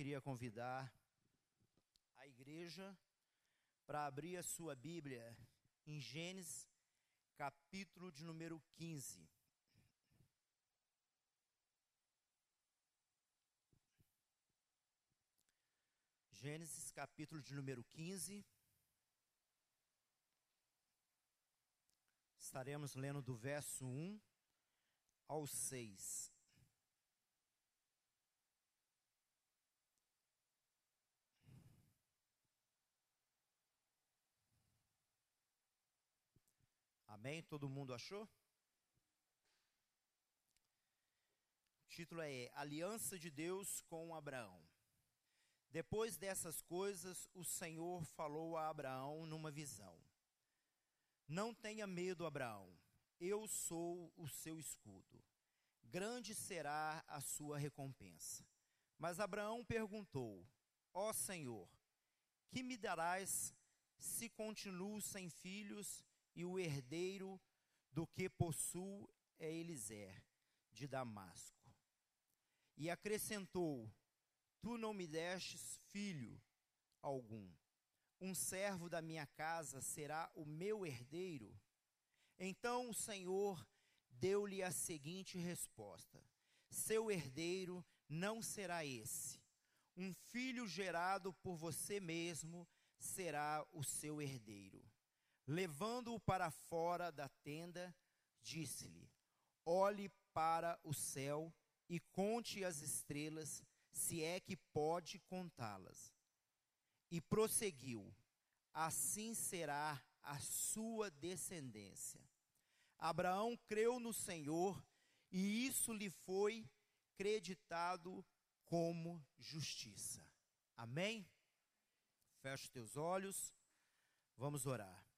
queria convidar a igreja para abrir a sua Bíblia em Gênesis, capítulo de número 15. Gênesis, capítulo de número 15. Estaremos lendo do verso 1 ao 6. Amém? Todo mundo achou? O título é Aliança de Deus com Abraão. Depois dessas coisas, o Senhor falou a Abraão numa visão: Não tenha medo, Abraão, eu sou o seu escudo. Grande será a sua recompensa. Mas Abraão perguntou: Ó Senhor, que me darás se continuo sem filhos? E o herdeiro do que possuo é Eliser, de Damasco. E acrescentou: Tu não me destes filho algum. Um servo da minha casa será o meu herdeiro? Então o Senhor deu-lhe a seguinte resposta: Seu herdeiro não será esse. Um filho gerado por você mesmo será o seu herdeiro. Levando-o para fora da tenda, disse-lhe: Olhe para o céu e conte as estrelas, se é que pode contá-las. E prosseguiu: Assim será a sua descendência. Abraão creu no Senhor e isso lhe foi creditado como justiça. Amém? Feche teus olhos, vamos orar.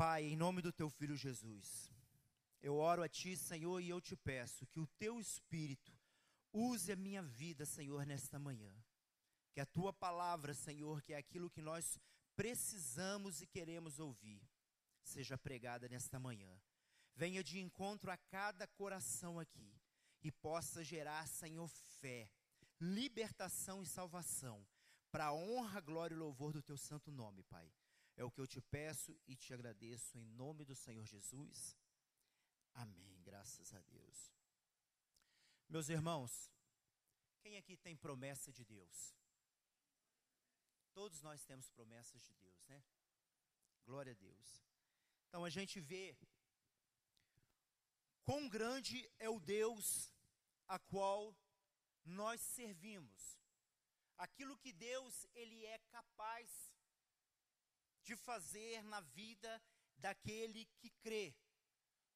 Pai, em nome do teu filho Jesus, eu oro a ti, Senhor, e eu te peço que o teu espírito use a minha vida, Senhor, nesta manhã. Que a tua palavra, Senhor, que é aquilo que nós precisamos e queremos ouvir, seja pregada nesta manhã. Venha de encontro a cada coração aqui e possa gerar, Senhor, fé, libertação e salvação, para a honra, glória e louvor do teu santo nome, Pai. É o que eu te peço e te agradeço em nome do Senhor Jesus. Amém. Graças a Deus. Meus irmãos, quem aqui tem promessa de Deus? Todos nós temos promessas de Deus, né? Glória a Deus. Então a gente vê quão grande é o Deus a qual nós servimos. Aquilo que Deus ele é capaz de fazer na vida daquele que crê.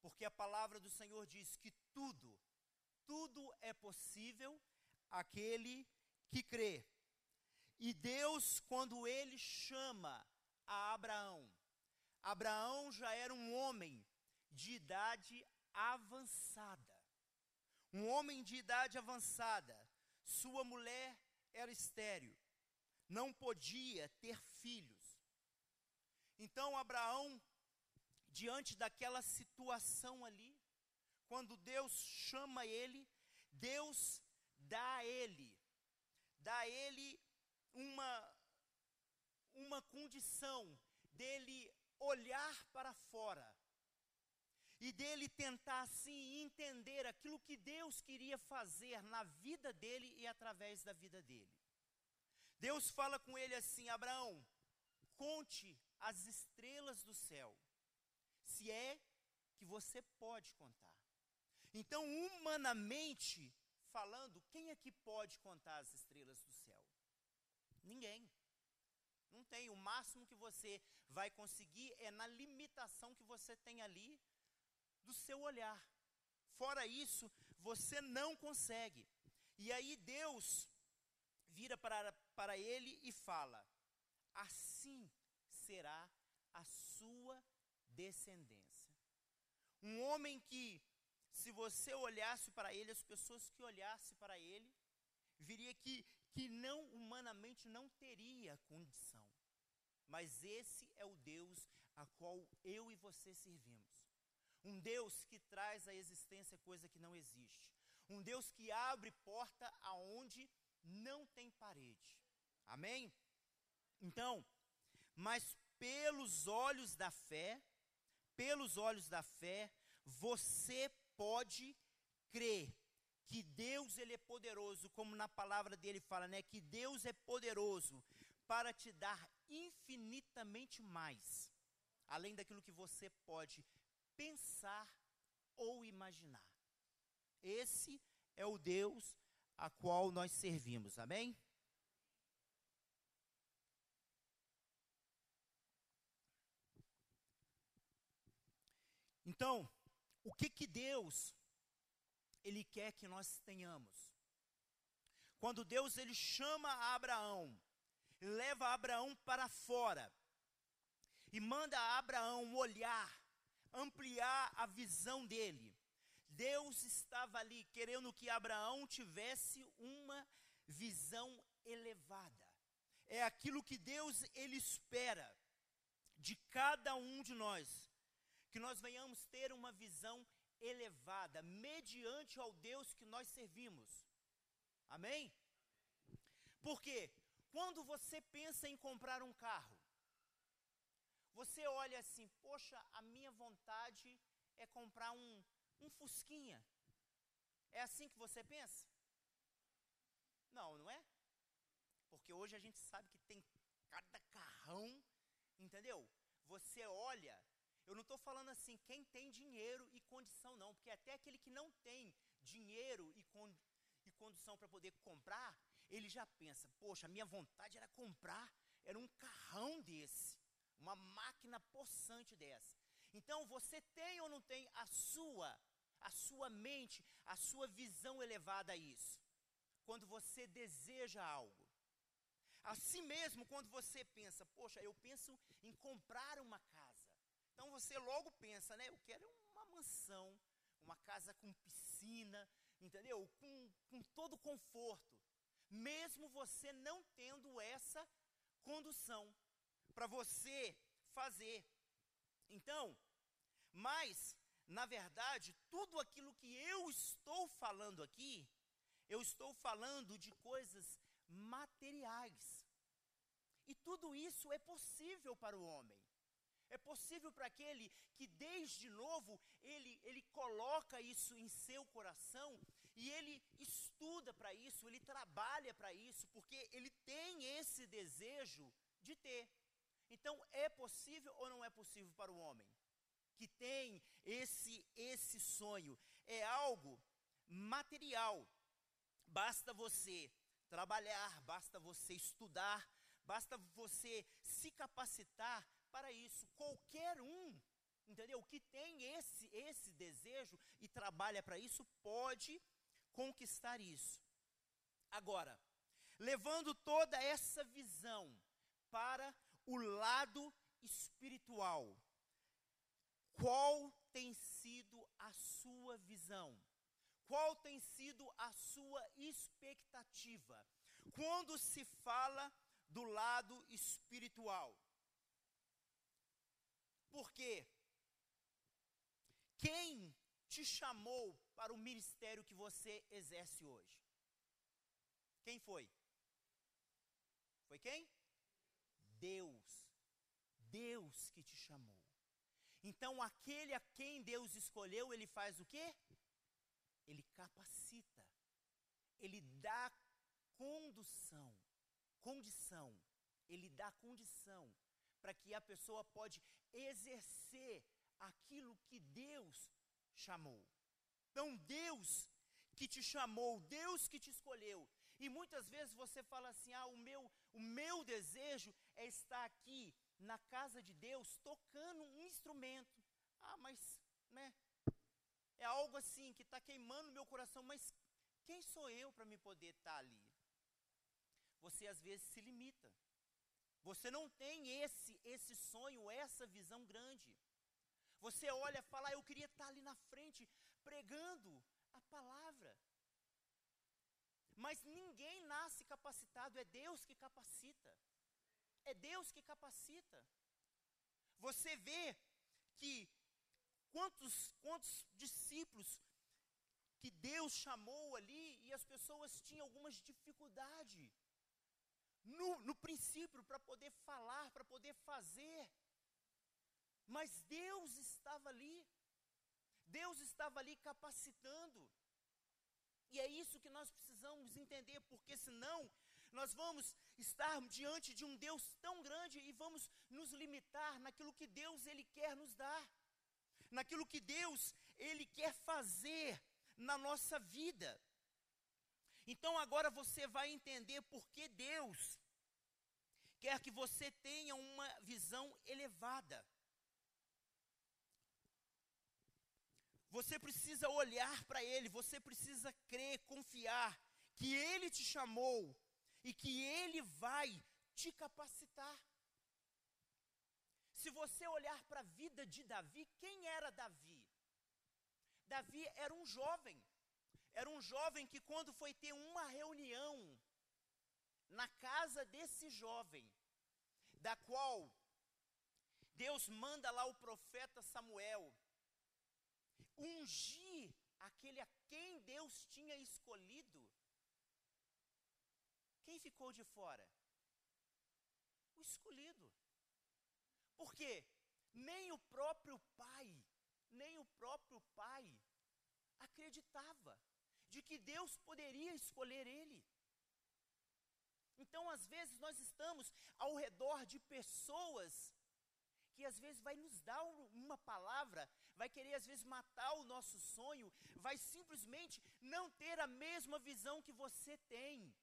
Porque a palavra do Senhor diz que tudo, tudo é possível aquele que crê. E Deus, quando ele chama a Abraão, Abraão já era um homem de idade avançada. Um homem de idade avançada. Sua mulher era estéril. Não podia ter filhos. Então Abraão, diante daquela situação ali, quando Deus chama ele, Deus dá a ele, dá a ele uma, uma condição dele olhar para fora e dele tentar assim entender aquilo que Deus queria fazer na vida dele e através da vida dele. Deus fala com ele assim: Abraão, conte as estrelas do céu, se é que você pode contar. Então, humanamente falando, quem é que pode contar as estrelas do céu? Ninguém. Não tem. O máximo que você vai conseguir é na limitação que você tem ali do seu olhar. Fora isso, você não consegue. E aí Deus vira para, para ele e fala: Assim será a sua descendência. Um homem que, se você olhasse para ele, as pessoas que olhassem para ele, viria que, que não, humanamente, não teria condição. Mas esse é o Deus a qual eu e você servimos. Um Deus que traz à existência coisa que não existe. Um Deus que abre porta aonde não tem parede. Amém? Então, mas pelos olhos da fé, pelos olhos da fé, você pode crer que Deus ele é poderoso, como na palavra dele fala, né, que Deus é poderoso para te dar infinitamente mais, além daquilo que você pode pensar ou imaginar. Esse é o Deus a qual nós servimos. Amém? Então, o que que Deus ele quer que nós tenhamos? Quando Deus ele chama Abraão, leva Abraão para fora e manda Abraão olhar, ampliar a visão dele. Deus estava ali querendo que Abraão tivesse uma visão elevada. É aquilo que Deus ele espera de cada um de nós que nós venhamos ter uma visão elevada, mediante ao Deus que nós servimos. Amém? Porque quando você pensa em comprar um carro, você olha assim, poxa, a minha vontade é comprar um, um Fusquinha. É assim que você pensa? Não, não é? Porque hoje a gente sabe que tem cada carrão, entendeu? Você olha eu não estou falando assim, quem tem dinheiro e condição, não, porque até aquele que não tem dinheiro e, con e condição para poder comprar, ele já pensa, poxa, minha vontade era comprar, era um carrão desse, uma máquina possante dessa. Então, você tem ou não tem a sua, a sua mente, a sua visão elevada a isso? Quando você deseja algo. Assim mesmo, quando você pensa, poxa, eu penso em comprar uma casa. Então você logo pensa, né? Eu quero uma mansão, uma casa com piscina, entendeu? Com, com todo conforto. Mesmo você não tendo essa condução para você fazer. Então, mas, na verdade, tudo aquilo que eu estou falando aqui, eu estou falando de coisas materiais. E tudo isso é possível para o homem. É possível para aquele que desde novo ele, ele coloca isso em seu coração e ele estuda para isso, ele trabalha para isso, porque ele tem esse desejo de ter. Então, é possível ou não é possível para o homem que tem esse esse sonho? É algo material. Basta você trabalhar, basta você estudar, basta você se capacitar para isso. Qualquer um, entendeu? Que tem esse esse desejo e trabalha para isso pode conquistar isso. Agora, levando toda essa visão para o lado espiritual, qual tem sido a sua visão? Qual tem sido a sua expectativa quando se fala do lado espiritual? Porque quem te chamou para o ministério que você exerce hoje? Quem foi? Foi quem? Deus. Deus que te chamou. Então, aquele a quem Deus escolheu, ele faz o quê? Ele capacita. Ele dá condução, condição. Ele dá condição para que a pessoa pode exercer aquilo que Deus chamou. Então, Deus que te chamou, Deus que te escolheu. E muitas vezes você fala assim: "Ah, o meu, o meu desejo é estar aqui na casa de Deus tocando um instrumento". Ah, mas, né? É algo assim que está queimando meu coração, mas quem sou eu para me poder estar tá ali? Você às vezes se limita. Você não tem esse esse sonho, essa visão grande. Você olha e fala, ah, eu queria estar ali na frente pregando a palavra. Mas ninguém nasce capacitado, é Deus que capacita. É Deus que capacita. Você vê que quantos, quantos discípulos que Deus chamou ali e as pessoas tinham algumas dificuldades no, no princípio para poder falar, para poder fazer. Mas Deus estava ali. Deus estava ali capacitando. E é isso que nós precisamos entender, porque senão nós vamos estar diante de um Deus tão grande e vamos nos limitar naquilo que Deus ele quer nos dar, naquilo que Deus ele quer fazer na nossa vida. Então agora você vai entender por que Deus quer que você tenha uma visão elevada. Você precisa olhar para Ele, você precisa crer, confiar que Ele te chamou e que Ele vai te capacitar. Se você olhar para a vida de Davi, quem era Davi? Davi era um jovem, era um jovem que, quando foi ter uma reunião na casa desse jovem, da qual Deus manda lá o profeta Samuel ungir aquele a quem Deus tinha escolhido, quem ficou de fora? O escolhido. Por quê? Nem o próprio pai, nem o próprio pai acreditava de que Deus poderia escolher ele. Então, às vezes, nós estamos ao redor de pessoas que às vezes vai nos dar uma palavra, vai querer às vezes matar o nosso sonho, vai simplesmente não ter a mesma visão que você tem.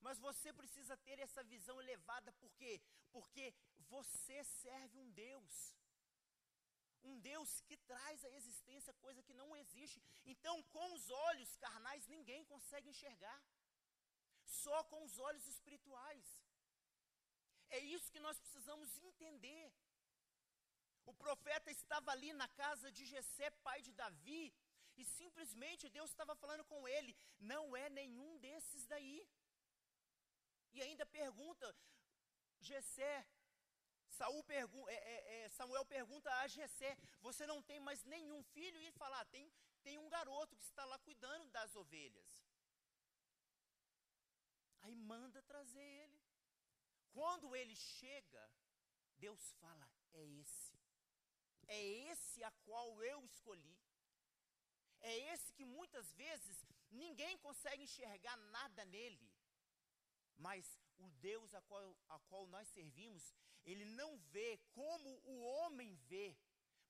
Mas você precisa ter essa visão elevada, por quê? Porque você serve um Deus. Um Deus que traz à existência coisa que não existe. Então, com os olhos carnais, ninguém consegue enxergar. Só com os olhos espirituais. É isso que nós precisamos entender. O profeta estava ali na casa de Jessé, pai de Davi, e simplesmente Deus estava falando com ele: não é nenhum desses daí. E ainda pergunta, Jessé, pergu é, é, é, Samuel pergunta a Jessé: Você não tem mais nenhum filho? E ele fala: ah, tem, tem um garoto que está lá cuidando das ovelhas. Aí manda trazer ele. Quando ele chega, Deus fala: É esse. É esse a qual eu escolhi. É esse que muitas vezes ninguém consegue enxergar nada nele. Mas o Deus a qual, a qual nós servimos, ele não vê como o homem vê.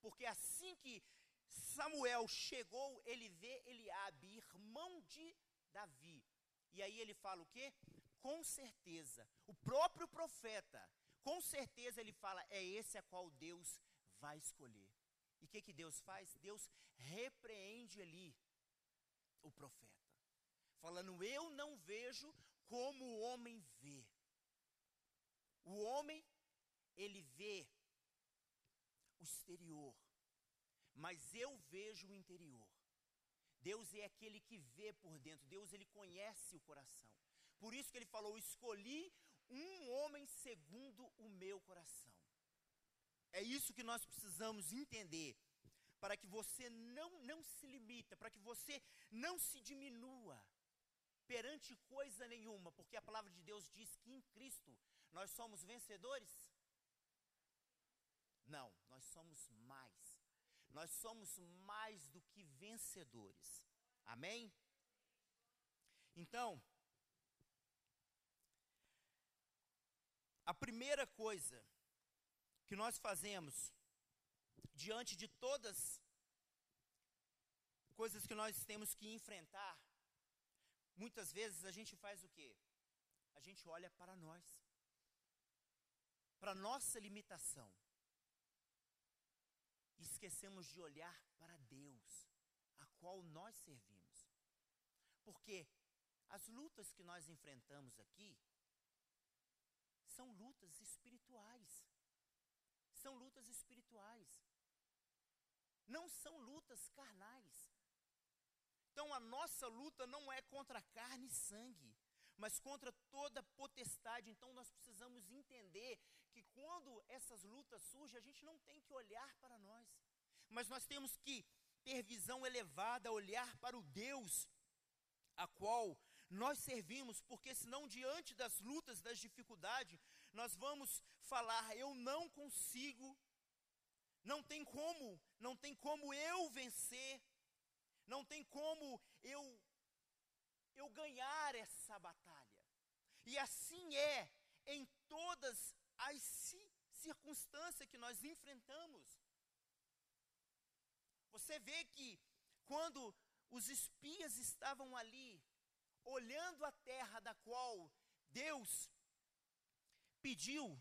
Porque assim que Samuel chegou, ele vê Eliabe, irmão de Davi. E aí ele fala o quê? Com certeza, o próprio profeta, com certeza ele fala, é esse a qual Deus vai escolher. E o que, que Deus faz? Deus repreende ali o profeta, falando: Eu não vejo como o homem vê. O homem, ele vê o exterior, mas eu vejo o interior. Deus é aquele que vê por dentro, Deus ele conhece o coração. Por isso que ele falou: "Escolhi um homem segundo o meu coração". É isso que nós precisamos entender para que você não não se limita, para que você não se diminua perante coisa nenhuma, porque a palavra de Deus diz que em Cristo nós somos vencedores? Não, nós somos mais. Nós somos mais do que vencedores. Amém? Então, a primeira coisa que nós fazemos diante de todas coisas que nós temos que enfrentar, muitas vezes a gente faz o quê? A gente olha para nós, para nossa limitação. Esquecemos de olhar para Deus, a qual nós servimos. Porque as lutas que nós enfrentamos aqui são lutas espirituais são lutas espirituais. Não são lutas carnais. Então a nossa luta não é contra carne e sangue, mas contra toda potestade. Então nós precisamos entender que quando essas lutas surgem, a gente não tem que olhar para nós, mas nós temos que ter visão elevada, olhar para o Deus a qual nós servimos, porque senão diante das lutas, das dificuldades, nós vamos falar, eu não consigo, não tem como, não tem como eu vencer, não tem como eu eu ganhar essa batalha. E assim é em todas as circunstâncias que nós enfrentamos. Você vê que quando os espias estavam ali, olhando a terra da qual Deus pediu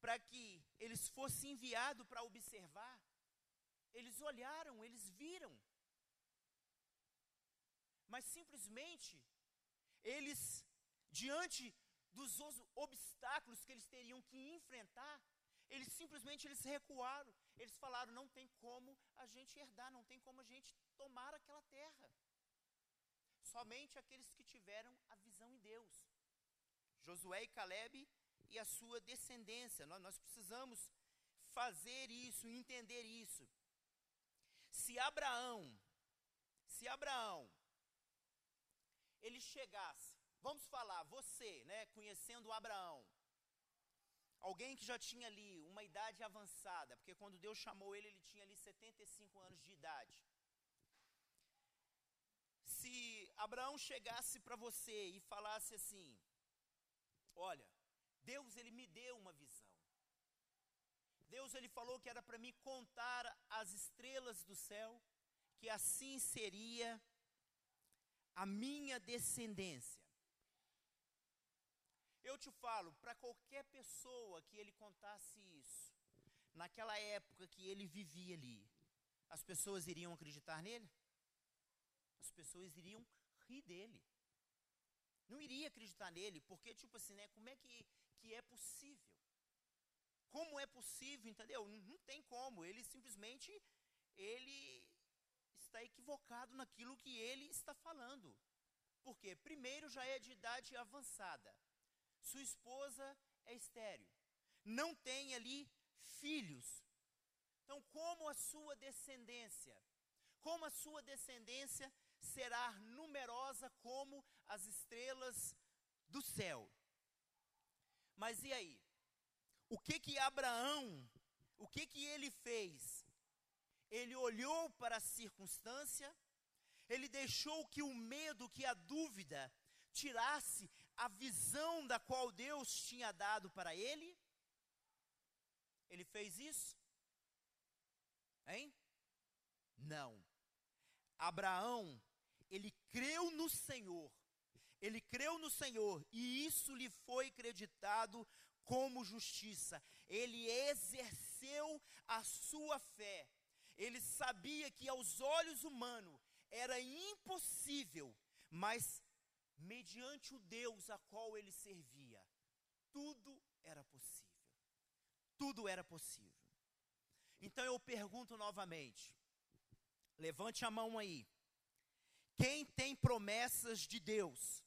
para que eles fossem enviados para observar, eles olharam, eles viram. Mas simplesmente, eles, diante dos obstáculos que eles teriam que enfrentar, eles simplesmente eles recuaram. Eles falaram: não tem como a gente herdar, não tem como a gente tomar aquela terra. Somente aqueles que tiveram a visão em Deus. Josué e Caleb e a sua descendência. Nós, nós precisamos fazer isso, entender isso. Se Abraão, se Abraão, ele chegasse, vamos falar, você, né, conhecendo Abraão, alguém que já tinha ali uma idade avançada, porque quando Deus chamou ele, ele tinha ali 75 anos de idade. Se Abraão chegasse para você e falasse assim: Olha, Deus ele me deu uma visão. Deus ele falou que era para me contar as estrelas do céu, que assim seria a minha descendência. Eu te falo, para qualquer pessoa que ele contasse isso, naquela época que ele vivia ali, as pessoas iriam acreditar nele? As pessoas iriam rir dele. Não iria acreditar nele, porque, tipo assim, né, como é que, que é possível? Como é possível, entendeu? Não, não tem como. Ele simplesmente, ele está equivocado naquilo que ele está falando. Porque, primeiro, já é de idade avançada sua esposa é estéril, não tem ali filhos. Então, como a sua descendência, como a sua descendência será numerosa como as estrelas do céu. Mas e aí? O que que Abraão, o que que ele fez? Ele olhou para a circunstância, ele deixou que o medo, que a dúvida tirasse a visão da qual Deus tinha dado para ele? Ele fez isso? Hein? Não. Abraão, ele creu no Senhor. Ele creu no Senhor e isso lhe foi creditado como justiça. Ele exerceu a sua fé. Ele sabia que aos olhos humanos era impossível, mas mediante o Deus a qual ele servia, tudo era possível. Tudo era possível. Então eu pergunto novamente, levante a mão aí. Quem tem promessas de Deus?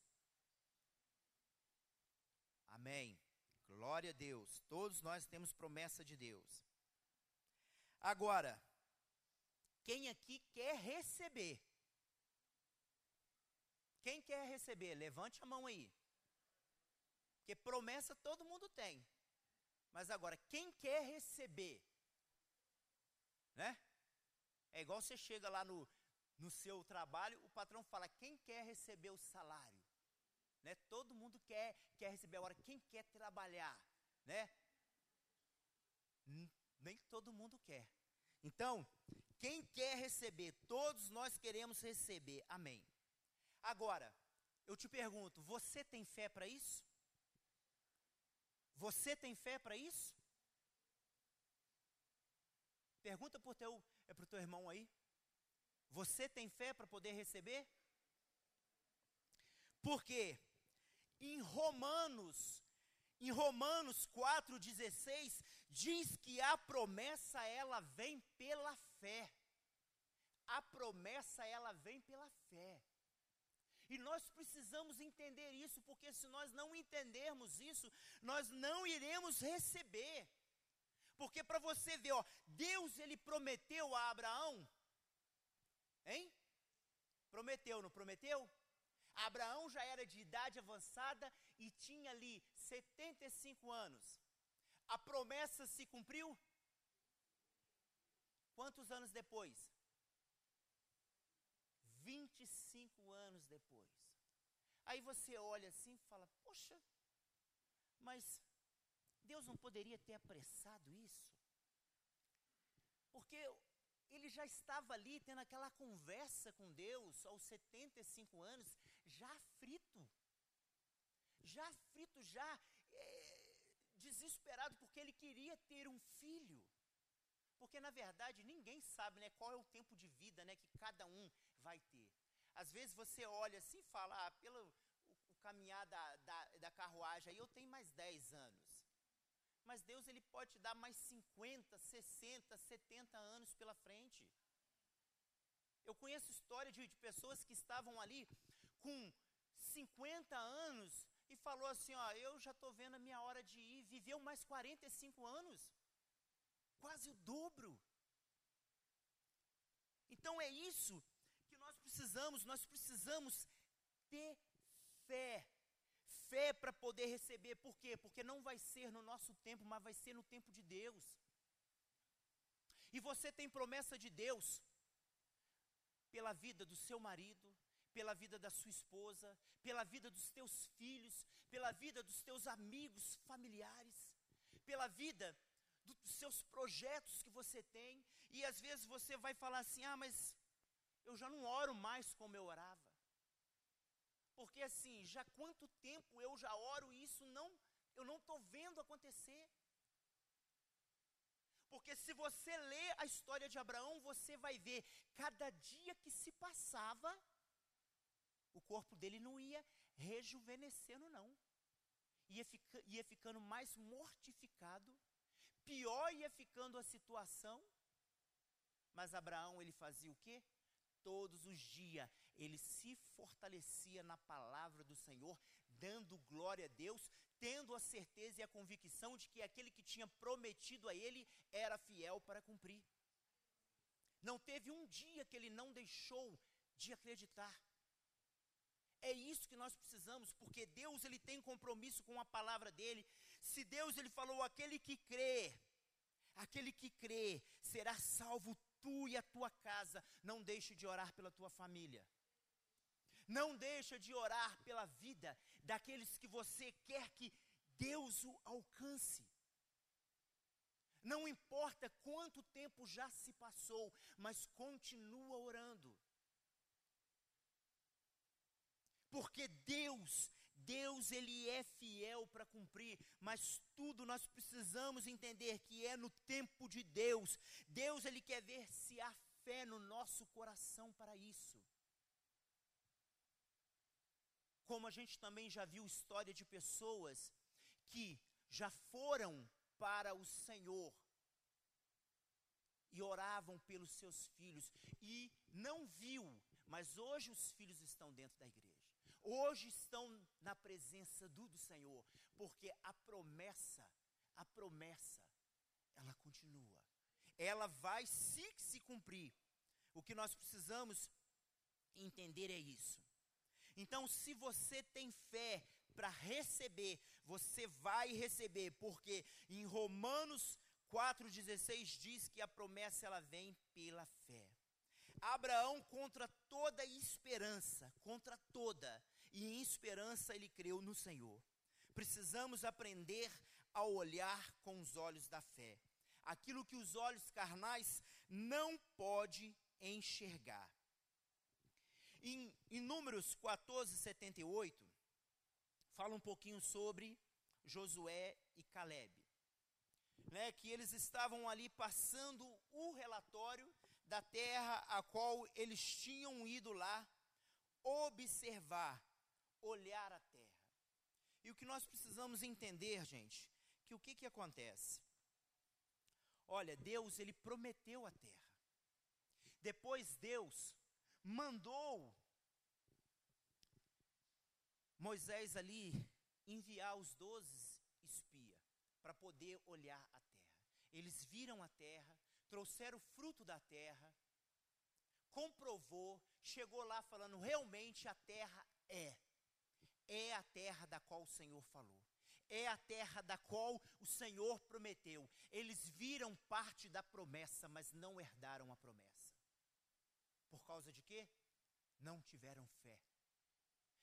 Amém. Glória a Deus. Todos nós temos promessa de Deus. Agora, quem aqui quer receber? Quem quer receber? Levante a mão aí. Porque promessa todo mundo tem. Mas agora, quem quer receber? Né? É igual você chega lá no, no seu trabalho, o patrão fala: quem quer receber o salário? Né? Todo mundo quer, quer receber. Agora, quem quer trabalhar? Né? Nem todo mundo quer. Então, quem quer receber? Todos nós queremos receber. Amém. Agora, eu te pergunto, você tem fé para isso? Você tem fé para isso? Pergunta para o teu, é teu irmão aí. Você tem fé para poder receber? Porque em Romanos, em Romanos 4:16 diz que a promessa ela vem pela fé. A promessa ela vem pela fé. E nós precisamos entender isso, porque se nós não entendermos isso, nós não iremos receber. Porque para você ver, ó, Deus ele prometeu a Abraão Hein? Prometeu, não prometeu? Abraão já era de idade avançada e tinha ali 75 anos. A promessa se cumpriu? Quantos anos depois? 25 anos depois. Aí você olha assim e fala: Poxa, mas Deus não poderia ter apressado isso? Porque ele já estava ali tendo aquela conversa com Deus aos 75 anos, já aflito. Já aflito, já é, desesperado, porque ele queria ter um filho. Porque na verdade ninguém sabe né, qual é o tempo de vida né, que cada um vai ter. Às vezes você olha assim e fala, ah, pelo o, o caminhar da, da, da carruagem aí eu tenho mais 10 anos. Mas Deus ele pode te dar mais 50, 60, 70 anos pela frente. Eu conheço história de, de pessoas que estavam ali com 50 anos e falou assim, ó, eu já estou vendo a minha hora de ir, viveu mais 45 anos quase o dobro. Então é isso que nós precisamos, nós precisamos ter fé. Fé para poder receber, por quê? Porque não vai ser no nosso tempo, mas vai ser no tempo de Deus. E você tem promessa de Deus pela vida do seu marido, pela vida da sua esposa, pela vida dos teus filhos, pela vida dos teus amigos, familiares, pela vida dos seus projetos que você tem, e às vezes você vai falar assim: ah, mas eu já não oro mais como eu orava. Porque assim, já quanto tempo eu já oro e isso não, eu não estou vendo acontecer. Porque se você lê a história de Abraão, você vai ver, cada dia que se passava, o corpo dele não ia rejuvenescendo, não. Ia, fica, ia ficando mais mortificado pior ia ficando a situação. Mas Abraão, ele fazia o quê? Todos os dias ele se fortalecia na palavra do Senhor, dando glória a Deus, tendo a certeza e a convicção de que aquele que tinha prometido a ele era fiel para cumprir. Não teve um dia que ele não deixou de acreditar. É isso que nós precisamos, porque Deus ele tem compromisso com a palavra dele. Se Deus ele falou aquele que crê, aquele que crê será salvo tu e a tua casa. Não deixe de orar pela tua família. Não deixa de orar pela vida daqueles que você quer que Deus o alcance. Não importa quanto tempo já se passou, mas continua orando. Porque Deus, Deus ele é fiel para cumprir, mas tudo nós precisamos entender que é no tempo de Deus. Deus ele quer ver se há fé no nosso coração para isso. Como a gente também já viu história de pessoas que já foram para o Senhor e oravam pelos seus filhos e não viu, mas hoje os filhos estão dentro da igreja hoje estão na presença do, do Senhor, porque a promessa, a promessa, ela continua. Ela vai se, se cumprir. O que nós precisamos entender é isso. Então, se você tem fé para receber, você vai receber, porque em Romanos 4,16 diz que a promessa ela vem pela fé. Abraão, contra toda esperança, contra toda, e em esperança ele creu no Senhor. Precisamos aprender a olhar com os olhos da fé. Aquilo que os olhos carnais não pode enxergar. Em, em Números 14, 78, fala um pouquinho sobre Josué e Caleb. Né, que eles estavam ali passando o relatório da terra a qual eles tinham ido lá observar olhar a terra. E o que nós precisamos entender, gente, que o que, que acontece? Olha, Deus, ele prometeu a terra. Depois Deus mandou Moisés ali enviar os doze espias para poder olhar a terra. Eles viram a terra, trouxeram o fruto da terra, comprovou, chegou lá falando: realmente a terra é. É a terra da qual o Senhor falou. É a terra da qual o Senhor prometeu. Eles viram parte da promessa, mas não herdaram a promessa. Por causa de quê? Não tiveram fé.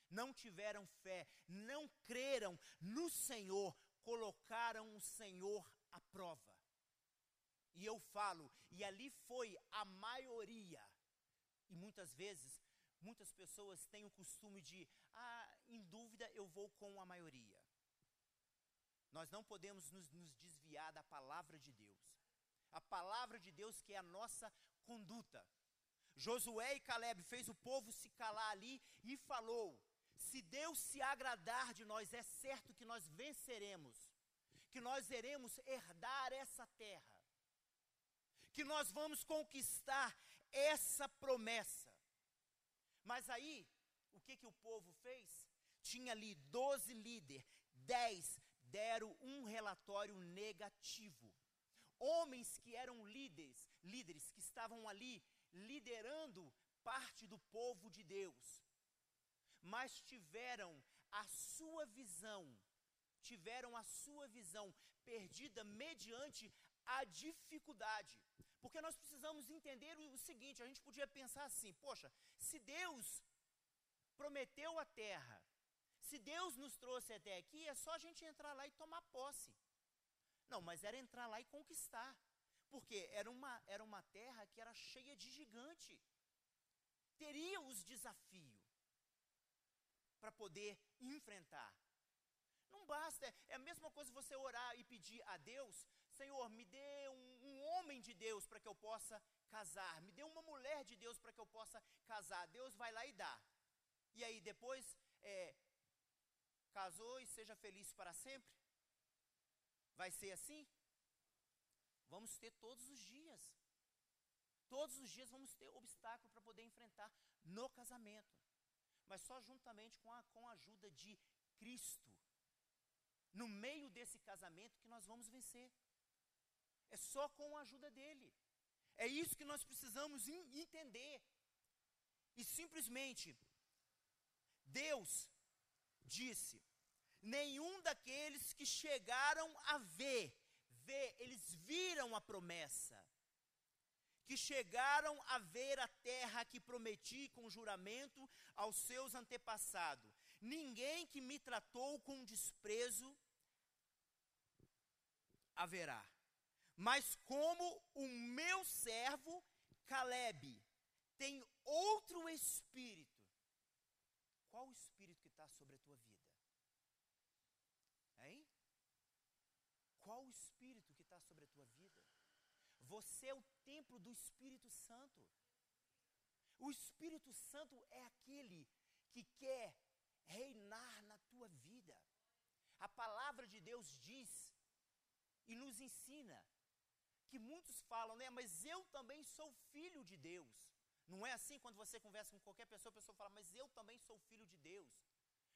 Não tiveram fé, não creram no Senhor, colocaram o Senhor à prova. E eu falo, e ali foi a maioria. E muitas vezes, muitas pessoas têm o costume de, ah, em dúvida eu vou com a maioria. Nós não podemos nos, nos desviar da palavra de Deus. A palavra de Deus que é a nossa conduta. Josué e Caleb fez o povo se calar ali e falou: se Deus se agradar de nós, é certo que nós venceremos, que nós iremos herdar essa terra, que nós vamos conquistar essa promessa. Mas aí, o que, que o povo fez? Tinha ali 12 líderes, 10 deram um relatório negativo. Homens que eram líderes, líderes que estavam ali liderando parte do povo de Deus mas tiveram a sua visão, tiveram a sua visão perdida mediante a dificuldade. Porque nós precisamos entender o seguinte: a gente podia pensar assim, poxa, se Deus prometeu a terra, se Deus nos trouxe até aqui, é só a gente entrar lá e tomar posse. Não, mas era entrar lá e conquistar. Porque era uma, era uma terra que era cheia de gigante. Teria os desafios para poder enfrentar. Não basta, é a mesma coisa você orar e pedir a Deus, Senhor, me dê homem de Deus para que eu possa casar, me dê uma mulher de Deus para que eu possa casar. Deus vai lá e dá. E aí depois, é, casou e seja feliz para sempre? Vai ser assim? Vamos ter todos os dias. Todos os dias vamos ter obstáculo para poder enfrentar no casamento mas só juntamente com a, com a ajuda de Cristo. No meio desse casamento que nós vamos vencer. É só com a ajuda dele. É isso que nós precisamos entender. E simplesmente, Deus disse: nenhum daqueles que chegaram a ver, ver, eles viram a promessa, que chegaram a ver a terra que prometi com juramento aos seus antepassados. Ninguém que me tratou com desprezo haverá. Mas como o meu servo Caleb tem outro espírito, qual o espírito que está sobre a tua vida? Hein? Qual o espírito que está sobre a tua vida? Você é o templo do Espírito Santo. O Espírito Santo é aquele que quer reinar na tua vida. A palavra de Deus diz e nos ensina que muitos falam, né? Mas eu também sou filho de Deus. Não é assim quando você conversa com qualquer pessoa, a pessoa fala, mas eu também sou filho de Deus.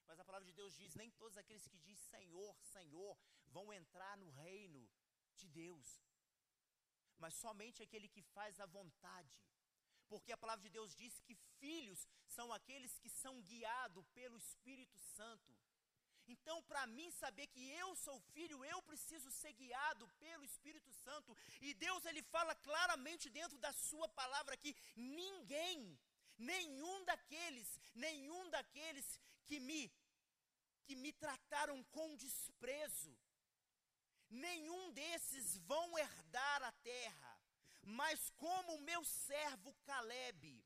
Mas a palavra de Deus diz: nem todos aqueles que dizem Senhor, Senhor, vão entrar no reino de Deus mas somente aquele que faz a vontade. Porque a palavra de Deus diz que filhos são aqueles que são guiados pelo Espírito Santo. Então, para mim saber que eu sou filho, eu preciso ser guiado pelo Espírito Santo. E Deus ele fala claramente dentro da sua palavra que ninguém, nenhum daqueles, nenhum daqueles que me que me trataram com desprezo, nenhum desses vão herdar a terra, mas como o meu servo Caleb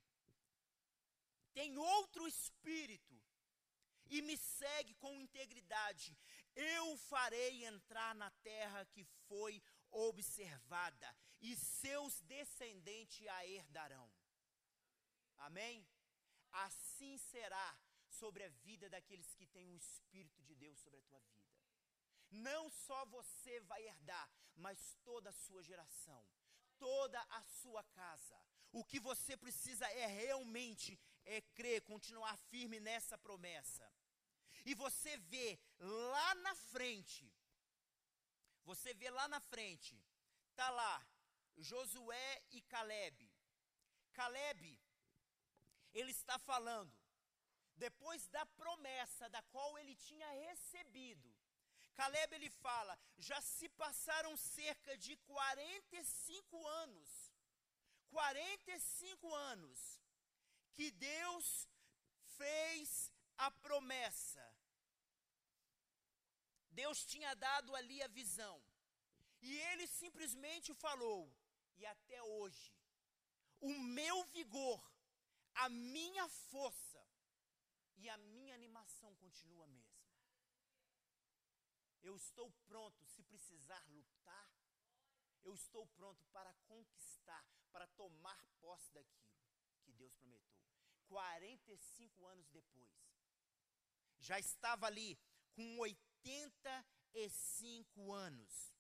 tem outro espírito e me segue com integridade, eu farei entrar na terra que foi observada, e seus descendentes a herdarão. Amém? Assim será sobre a vida daqueles que têm o Espírito de Deus sobre a tua vida. Não só você vai herdar, mas toda a sua geração, toda a sua casa. O que você precisa é realmente é crer, continuar firme nessa promessa. E você vê lá na frente, você vê lá na frente, tá lá Josué e Caleb. Caleb ele está falando, depois da promessa da qual ele tinha recebido, Caleb ele fala: já se passaram cerca de 45 anos, 45 anos, que Deus fez a promessa. Deus tinha dado ali a visão. E ele simplesmente falou: e até hoje, o meu vigor, a minha força e a minha animação continua a mesma. Eu estou pronto, se precisar lutar, eu estou pronto para conquistar, para tomar posse daquilo que Deus prometeu. 45 anos depois, já estava ali com 85 anos.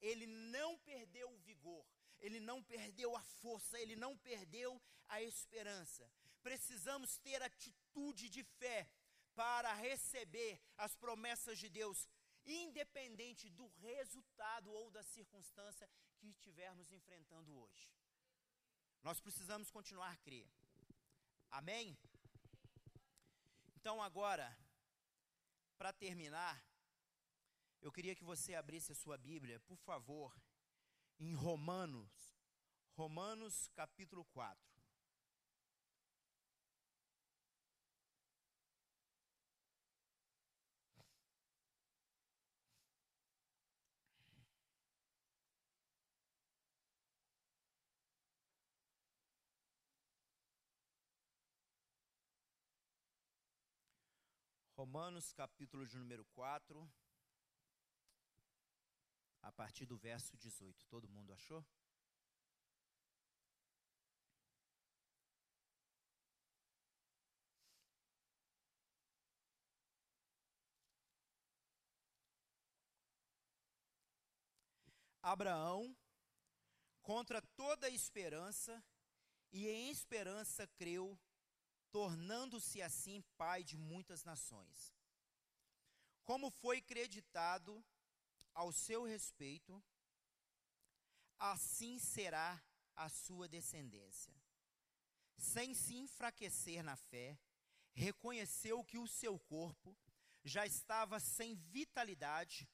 Ele não perdeu o vigor, ele não perdeu a força, ele não perdeu a esperança. Precisamos ter atitude de fé para receber as promessas de Deus independente do resultado ou da circunstância que estivermos enfrentando hoje. Nós precisamos continuar a crer. Amém? Então, agora, para terminar, eu queria que você abrisse a sua Bíblia, por favor, em Romanos, Romanos capítulo 4. Romanos, capítulo de número 4, a partir do verso 18. Todo mundo achou? Abraão, contra toda esperança, e em esperança creu, tornando-se assim pai de muitas nações. Como foi creditado ao seu respeito, assim será a sua descendência. Sem se enfraquecer na fé, reconheceu que o seu corpo já estava sem vitalidade,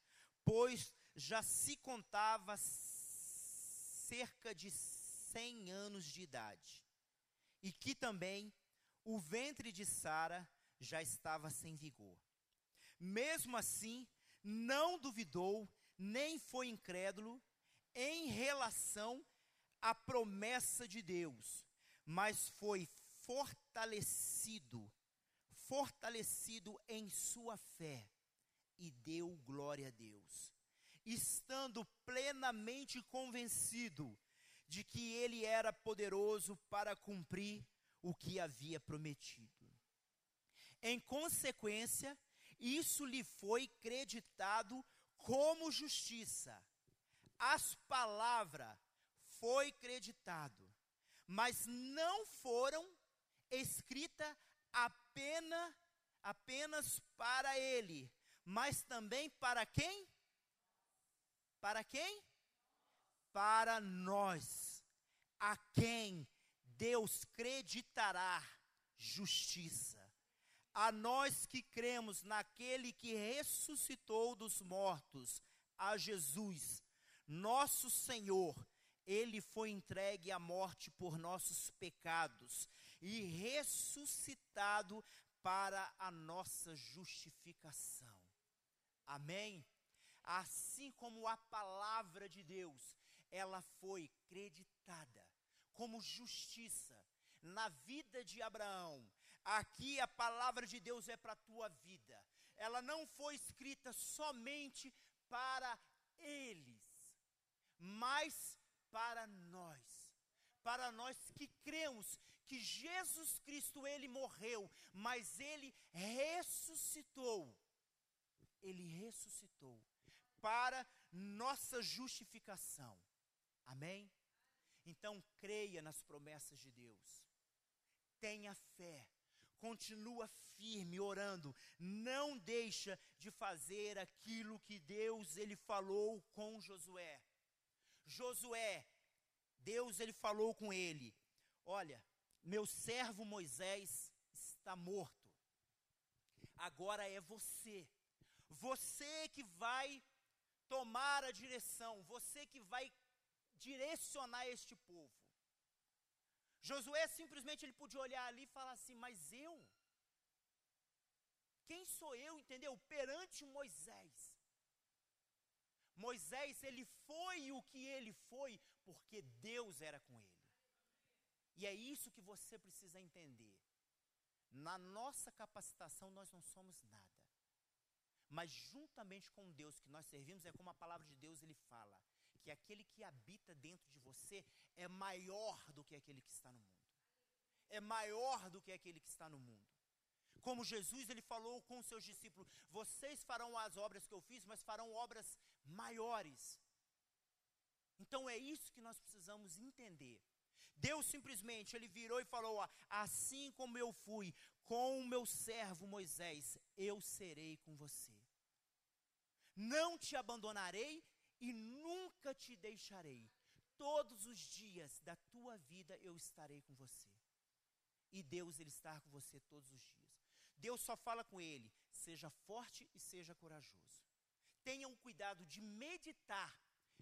pois já se contava cerca de cem anos de idade, e que também o ventre de Sara já estava sem vigor. Mesmo assim, não duvidou, nem foi incrédulo em relação à promessa de Deus, mas foi fortalecido, fortalecido em sua fé e deu glória a Deus, estando plenamente convencido de que ele era poderoso para cumprir o que havia prometido. Em consequência, isso lhe foi creditado como justiça. As palavras foi creditado, mas não foram escritas apenas apenas para ele, mas também para quem? Para quem? Para nós, a quem Deus creditará justiça. A nós que cremos naquele que ressuscitou dos mortos, a Jesus, nosso Senhor, ele foi entregue à morte por nossos pecados e ressuscitado para a nossa justificação. Amém? Assim como a palavra de Deus, ela foi creditada como justiça na vida de Abraão. Aqui a palavra de Deus é para a tua vida. Ela não foi escrita somente para eles, mas para nós. Para nós que cremos que Jesus Cristo ele morreu, mas ele ressuscitou. Ele ressuscitou para nossa justificação. Amém? Então creia nas promessas de Deus. Tenha fé. Continua firme orando. Não deixa de fazer aquilo que Deus ele falou com Josué. Josué, Deus ele falou com ele: "Olha, Meu servo Moisés está morto. Agora é você. Você que vai tomar a direção, você que vai direcionar este povo. Josué simplesmente ele podia olhar ali e falar assim: "Mas eu? Quem sou eu, entendeu? Perante Moisés. Moisés, ele foi o que ele foi porque Deus era com ele. E é isso que você precisa entender. Na nossa capacitação nós não somos nada. Mas juntamente com Deus que nós servimos, é como a palavra de Deus ele fala, que aquele que habita dentro de você é maior do que aquele que está no mundo. É maior do que aquele que está no mundo. Como Jesus ele falou com seus discípulos: "Vocês farão as obras que eu fiz, mas farão obras maiores". Então é isso que nós precisamos entender. Deus simplesmente ele virou e falou: "Assim como eu fui com o meu servo Moisés, eu serei com você. Não te abandonarei e nunca te deixarei. Todos os dias da tua vida eu estarei com você. E Deus ele está com você todos os dias. Deus só fala com ele: seja forte e seja corajoso. Tenham cuidado de meditar,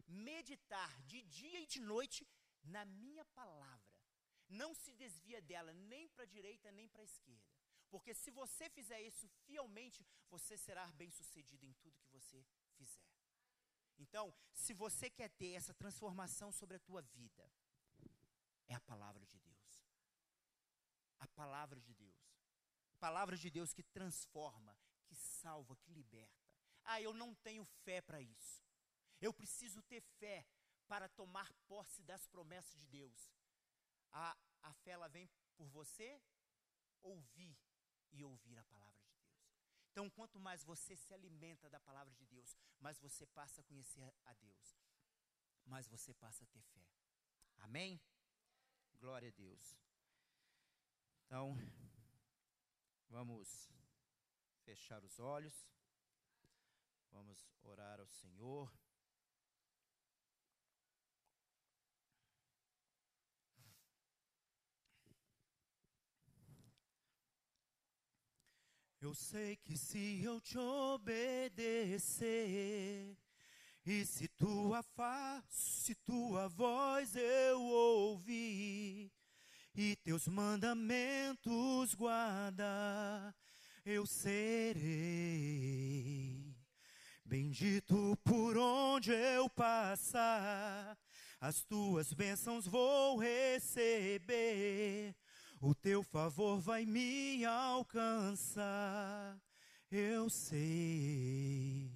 meditar de dia e de noite na minha palavra. Não se desvia dela nem para a direita nem para a esquerda. Porque se você fizer isso fielmente, você será bem-sucedido em tudo que você. Então, se você quer ter essa transformação sobre a tua vida, é a palavra de Deus. A palavra de Deus. A palavra de Deus que transforma, que salva, que liberta. Ah, eu não tenho fé para isso. Eu preciso ter fé para tomar posse das promessas de Deus. A, a fé ela vem por você ouvir e ouvir a palavra. Então, quanto mais você se alimenta da palavra de Deus, mais você passa a conhecer a Deus, mais você passa a ter fé. Amém? Glória a Deus. Então, vamos fechar os olhos. Vamos orar ao Senhor. Eu sei que se eu te obedecer, e se tua face, se tua voz eu ouvir, e teus mandamentos guardar, eu serei bendito por onde eu passar. As tuas bênçãos vou receber o teu favor vai me alcançar, eu sei.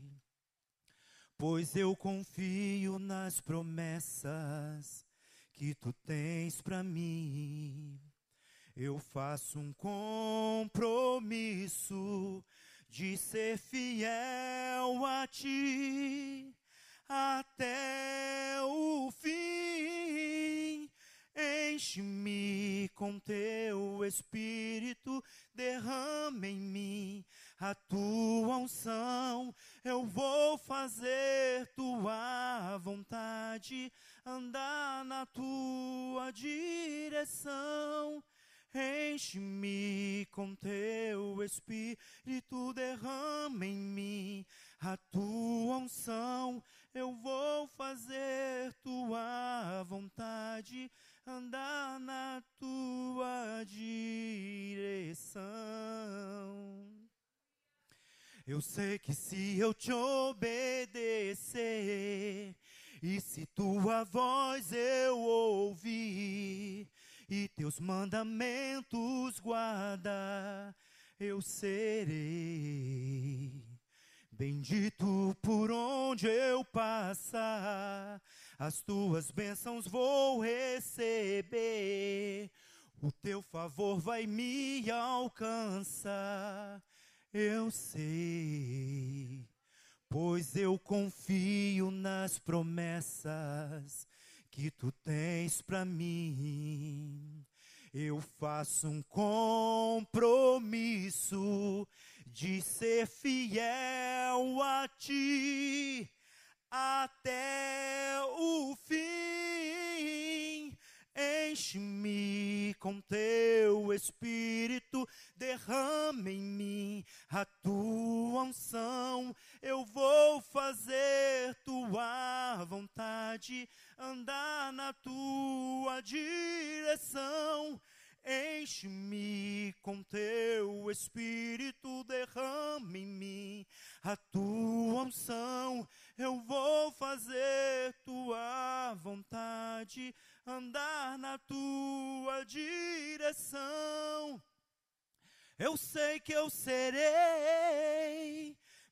Pois eu confio nas promessas que tu tens para mim. Eu faço um compromisso de ser fiel a ti até o fim Enche-me com teu espírito, derrama em mim a tua unção. Eu vou fazer tua vontade, andar na tua direção. Enche-me com teu espírito, derrama em mim a tua unção. Eu vou fazer tua vontade, andar na tua direção. Eu sei que se eu te obedecer, e se tua voz eu ouvir, e teus mandamentos guardar, eu serei bendito por onde eu passar as tuas bênçãos vou receber, o teu favor vai me alcançar, eu sei, pois eu confio nas promessas que tu tens para mim. Eu faço um compromisso de ser fiel a ti até o fim. Enche-me com teu espírito, derrama em mim a tua unção. Eu vou fazer tua vontade, andar na tua direção. Enche-me com teu espírito, derrama em mim a tua unção. Eu vou fazer tua vontade, andar na tua direção. Eu sei que eu serei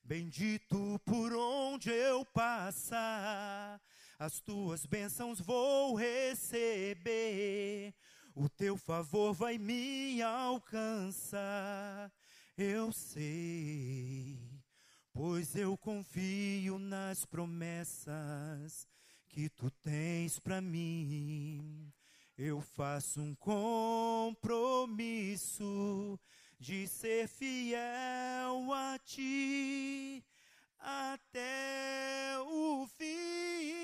bendito por onde eu passar. As tuas bênçãos vou receber o teu favor vai me alcançar. Eu sei, pois eu confio nas promessas que tu tens para mim. Eu faço um compromisso de ser fiel a ti até o fim.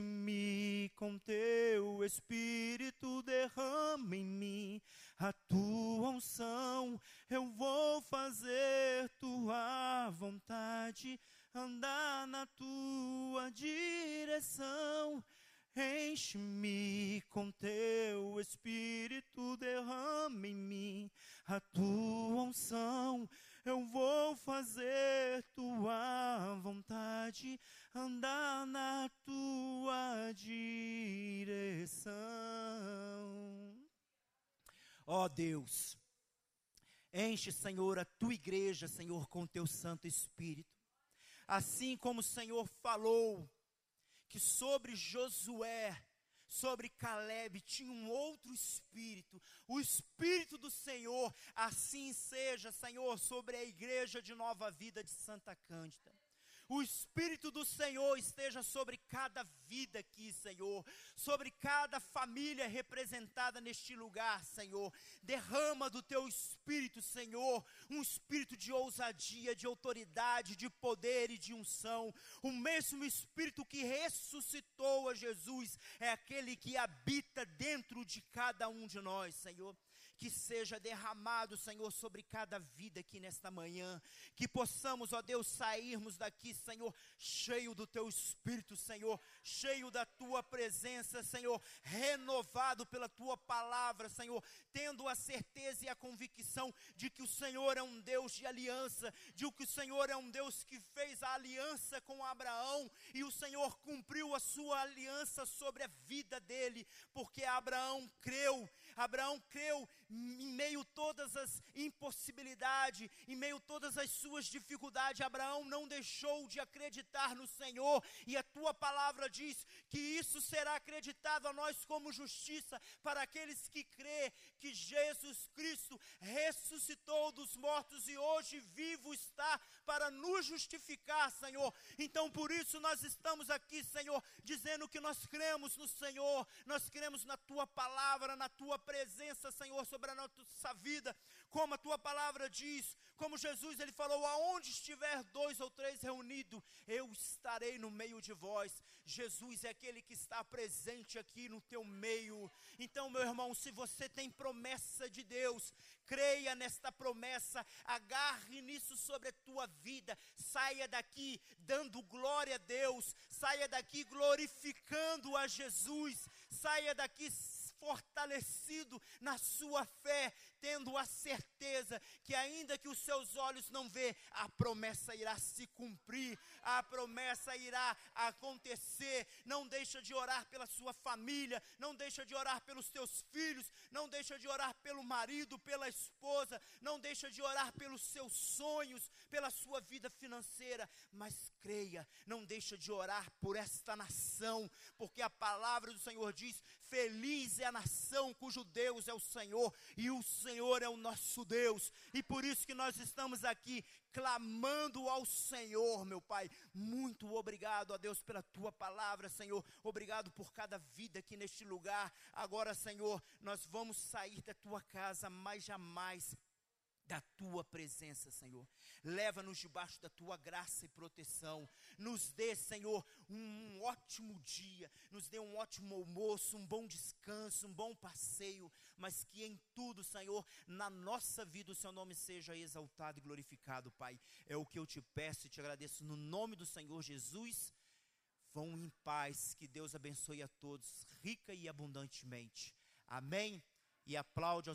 Enche-me com teu espírito, derrama em mim a tua unção. Eu vou fazer tua vontade, andar na tua direção. Enche-me com teu espírito, derrama em mim a tua unção. Eu vou fazer tua vontade, andar na tua direção. Ó oh Deus, enche, Senhor, a tua igreja, Senhor, com teu Santo Espírito. Assim como o Senhor falou que sobre Josué, sobre Caleb tinha um outro espírito, o espírito do Senhor, assim seja, Senhor, sobre a igreja de Nova Vida de Santa Cândida o Espírito do Senhor esteja sobre cada vida aqui, Senhor, sobre cada família representada neste lugar, Senhor. Derrama do teu Espírito, Senhor, um espírito de ousadia, de autoridade, de poder e de unção. O mesmo Espírito que ressuscitou a Jesus é aquele que habita dentro de cada um de nós, Senhor que seja derramado, Senhor, sobre cada vida aqui nesta manhã. Que possamos, ó Deus, sairmos daqui, Senhor, cheio do teu espírito, Senhor, cheio da tua presença, Senhor, renovado pela tua palavra, Senhor, tendo a certeza e a convicção de que o Senhor é um Deus de aliança, de que o Senhor é um Deus que fez a aliança com Abraão e o Senhor cumpriu a sua aliança sobre a vida dele, porque Abraão creu Abraão creu em meio todas as impossibilidades, em meio todas as suas dificuldades. Abraão não deixou de acreditar no Senhor, e a tua palavra diz que isso será acreditado a nós como justiça para aqueles que crê que Jesus Cristo ressuscitou dos mortos e hoje vivo está para nos justificar, Senhor. Então por isso nós estamos aqui, Senhor, dizendo que nós cremos no Senhor, nós cremos na tua palavra, na tua presença, Senhor, sobre a nossa vida, como a tua palavra diz, como Jesus ele falou: aonde estiver dois ou três reunidos, eu estarei no meio de vós. Jesus é aquele que está presente aqui no teu meio. Então, meu irmão, se você tem promessa de Deus, creia nesta promessa, agarre nisso sobre a tua vida, saia daqui dando glória a Deus, saia daqui glorificando a Jesus, saia daqui fortalecido na sua fé, tendo a certeza que ainda que os seus olhos não vê, a promessa irá se cumprir, a promessa irá acontecer. Não deixa de orar pela sua família, não deixa de orar pelos teus filhos, não deixa de orar pelo marido, pela esposa, não deixa de orar pelos seus sonhos, pela sua vida financeira, mas creia, não deixa de orar por esta nação, porque a palavra do Senhor diz: Feliz é a nação cujo Deus é o Senhor e o Senhor é o nosso Deus. E por isso que nós estamos aqui clamando ao Senhor, meu Pai. Muito obrigado a Deus pela tua palavra, Senhor. Obrigado por cada vida aqui neste lugar. Agora, Senhor, nós vamos sair da tua casa, mas jamais da tua presença, Senhor. Leva-nos debaixo da tua graça e proteção. Nos dê, Senhor, um ótimo dia, nos dê um ótimo almoço, um bom descanso, um bom passeio, mas que em tudo, Senhor, na nossa vida o seu nome seja exaltado e glorificado, Pai. É o que eu te peço e te agradeço no nome do Senhor Jesus. Vão em paz, que Deus abençoe a todos, rica e abundantemente. Amém. E aplaude ao